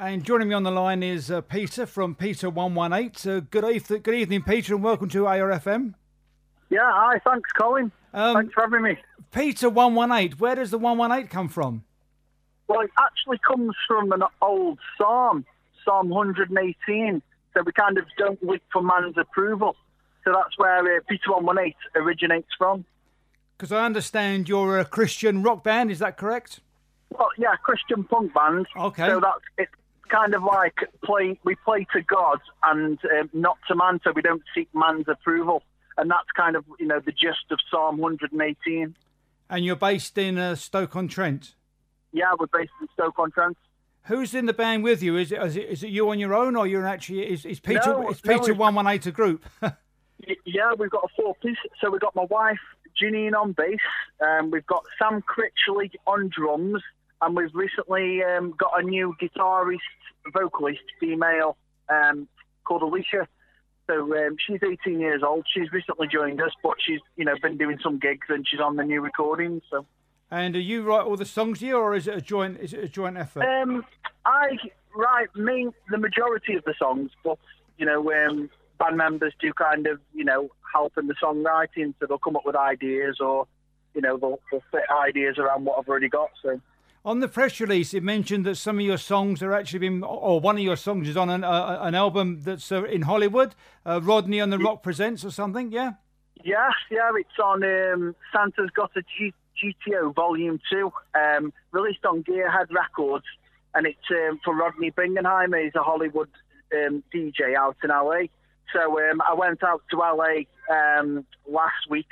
And joining me on the line is uh, Peter from Peter One One Eight. Uh, good, evening, good evening, Peter, and welcome to ARFM. Yeah, hi, thanks, Colin. Um, thanks for having me. Peter One One Eight. Where does the One One Eight come from? Well, it actually comes from an old psalm, Psalm 118. So we kind of don't wait for man's approval. So that's where uh, Peter 118 originates from. Because I understand you're a Christian rock band, is that correct? Well, yeah, Christian punk band. Okay. So that's kind of like play. We play to God and um, not to man, so we don't seek man's approval. And that's kind of you know the gist of Psalm 118. And you're based in uh, Stoke on Trent. Yeah, we're based in Stoke on Trent. Who's in the band with you? Is it, is it, is it you on your own, or you're actually is, is Peter no, is Peter one one eight a group? yeah, we've got a four piece. So we've got my wife Janine on bass, um, we've got Sam Critchley on drums, and we've recently um, got a new guitarist, vocalist, female, um, called Alicia. So um, she's 18 years old. She's recently joined us, but she's you know been doing some gigs and she's on the new recording. So. And do you write all the songs here, or is it a joint? Is it a joint effort? Um, I write main the majority of the songs, but you know, um, band members do kind of you know help in the songwriting, so they'll come up with ideas, or you know, they'll, they'll fit ideas around what I've already got. So. On the press release, it mentioned that some of your songs are actually been, or one of your songs is on an, uh, an album that's uh, in Hollywood, uh, Rodney on the ROQ Presents or something, yeah? Yeah, yeah, it's on um, Santa's Got a G- GTO Volume 2, um, released on Gearhead Records, and it's um, for Rodney Bingenheimer. He's a Hollywood um, DJ out in LA. So um, I went out to LA um, last week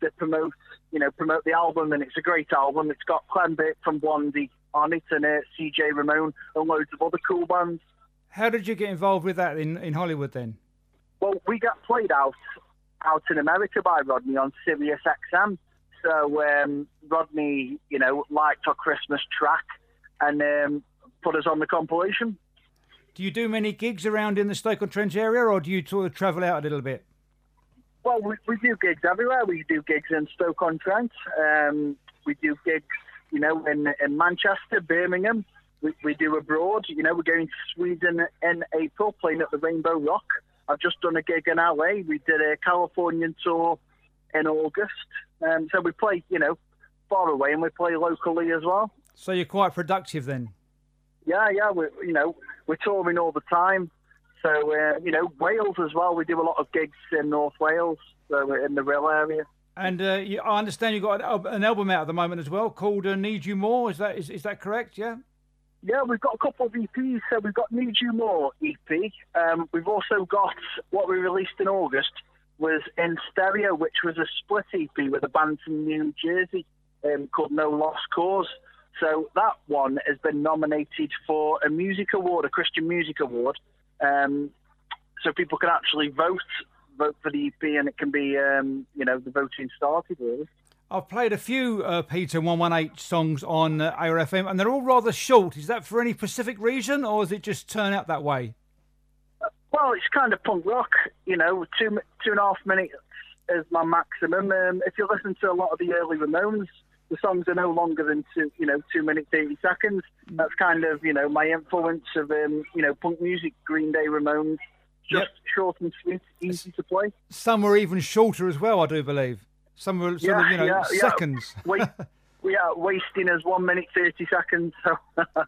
to promote, you know, promote the album, and it's a great album. It's got Clem Bit from Blondie on it, and uh, CJ Ramone, and loads of other cool bands. How did you get involved with that in, in Hollywood then? Well, we got played out out in America by Rodney on Sirius XM. So um, Rodney, you know, liked our Christmas track and um, put us on the compilation. Do you do many gigs around in the Stoke-on-Trent area, or do you sort of travel out a little bit? Well, we, we do gigs everywhere. We do gigs in Stoke-on-Trent. Um, we do gigs, you know, in, in Manchester, Birmingham. We, we do abroad. You know, we're going to Sweden in April, playing at the Rainbow Rock. I've just done a gig in LA. We did a Californian tour in August. Um, so we play, you know, far away and we play locally as well. So you're quite productive then? Yeah, yeah. We, you know, we're touring all the time. So, uh, you know, Wales as well. We do a lot of gigs in North Wales, so we're in the Rhyl area. And uh, you, I understand you've got an album out at the moment as well called uh, Need You More. Is that is, is that correct? Yeah. Yeah, we've got a couple of EPs. So we've got Need You More EP. Um, we've also got what we released in August, was in stereo, which was a split EP with a band from New Jersey um, called No Lost Cause. So that one has been nominated for a music award, a Christian music award. Um, so people can actually vote vote for the EP, and it can be um, you know the voting started really. I've played a few uh, Peter 118 songs on uh, ARFM, and they're all rather short. Is that for any specific reason, or does it just turn out that way? Well, it's kind of punk rock, you know, two two and a half minutes is my maximum. Um, if you listen to a lot of the early Ramones, the songs are no longer than two, you know, two minutes eighty seconds. Mm. That's kind of, you know, my influence of, um, you know, punk music, Green Day, Ramones. Just yep. short and sweet, easy to play. Some were even shorter as well, I do believe. Some were sort yeah, of, you know, yeah, seconds. Yeah. Wait, we are wasting as one minute thirty seconds. So.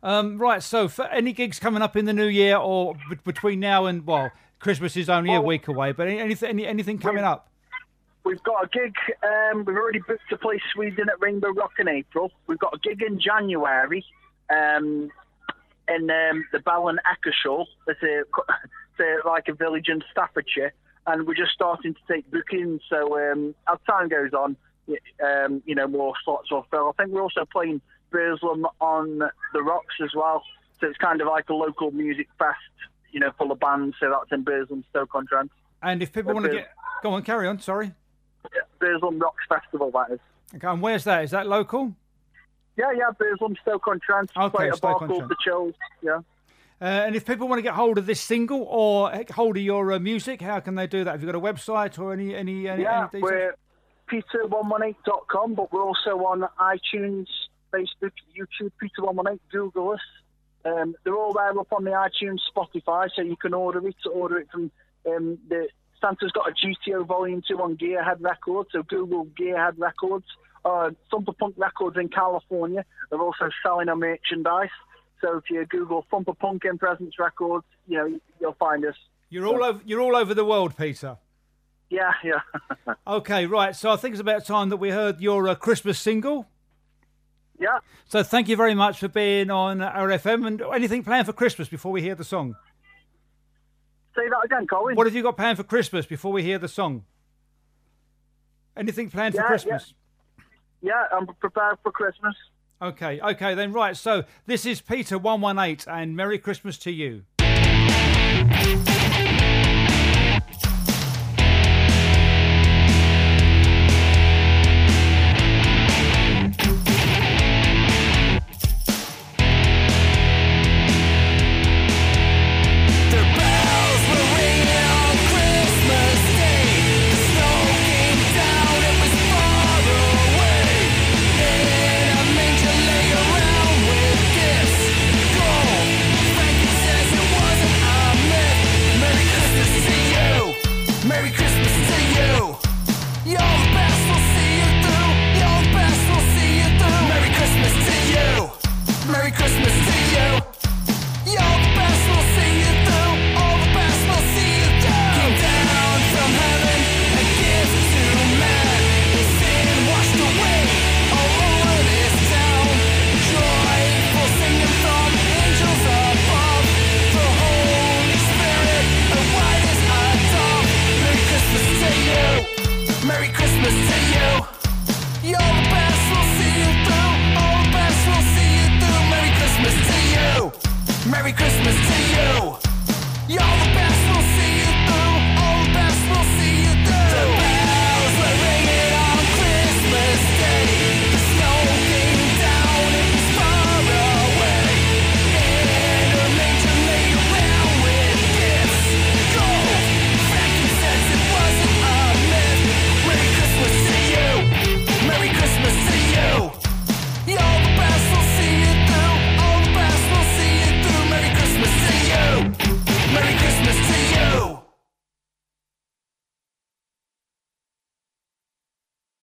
Um, right, so for any gigs coming up in the new year or b- between now and well, Christmas is only well, a week away, but any, anything anything coming up? We've got a gig. Um, we've already booked to play Sweden at Rainbow Rock in April. We've got a gig in January um, in um, the Ballen Akershall. It's, a, it's a, like a village in Staffordshire, and we're just starting to take bookings. So um, as time goes on, um, you know, more slots will fill. I think we're also playing Burslem on the Rocks as well. So it's kind of like a local music fest, you know, full of bands. So that's in Burslem, Stoke-on-Trent. And if people want to get, go on, carry on. Sorry. Burslem Rocks Festival, that is. Okay, and where's that? Is that local? Yeah, yeah, Burslem, Stoke-on-Trent. Okay, Stoke on Trent. The Chills. Yeah. Uh, and if people want to get hold of this single or hold of your uh, music, how can they do that? Have you got a website or any any any, yeah, any we're peter118.com, but we're also on iTunes, Facebook, YouTube, Peter118, Google us. Um, they're all there up on the iTunes, Spotify, so you can order it. Order it from um, the Santa's got a GTO Volume Two on Gearhead Records, so Google Gearhead Records. Uh, Thumper Punk Records in California. They're also selling our merchandise. So if you Google Thumper Punk in Presence Records, you know you'll find us. You're all over. You're all over the world, Peter. Yeah, yeah. okay, right. So I think it's about time that we heard your uh, Christmas single. Yeah. So thank you very much for being on ARFM. And anything planned for Christmas before we hear the song? Say that again, Colin. What have you got planned for Christmas before we hear the song? Anything planned yeah, for Christmas? Yeah. yeah, I'm prepared for Christmas. Okay, okay, then right. So this is Peter one one eight, and Merry Christmas to you.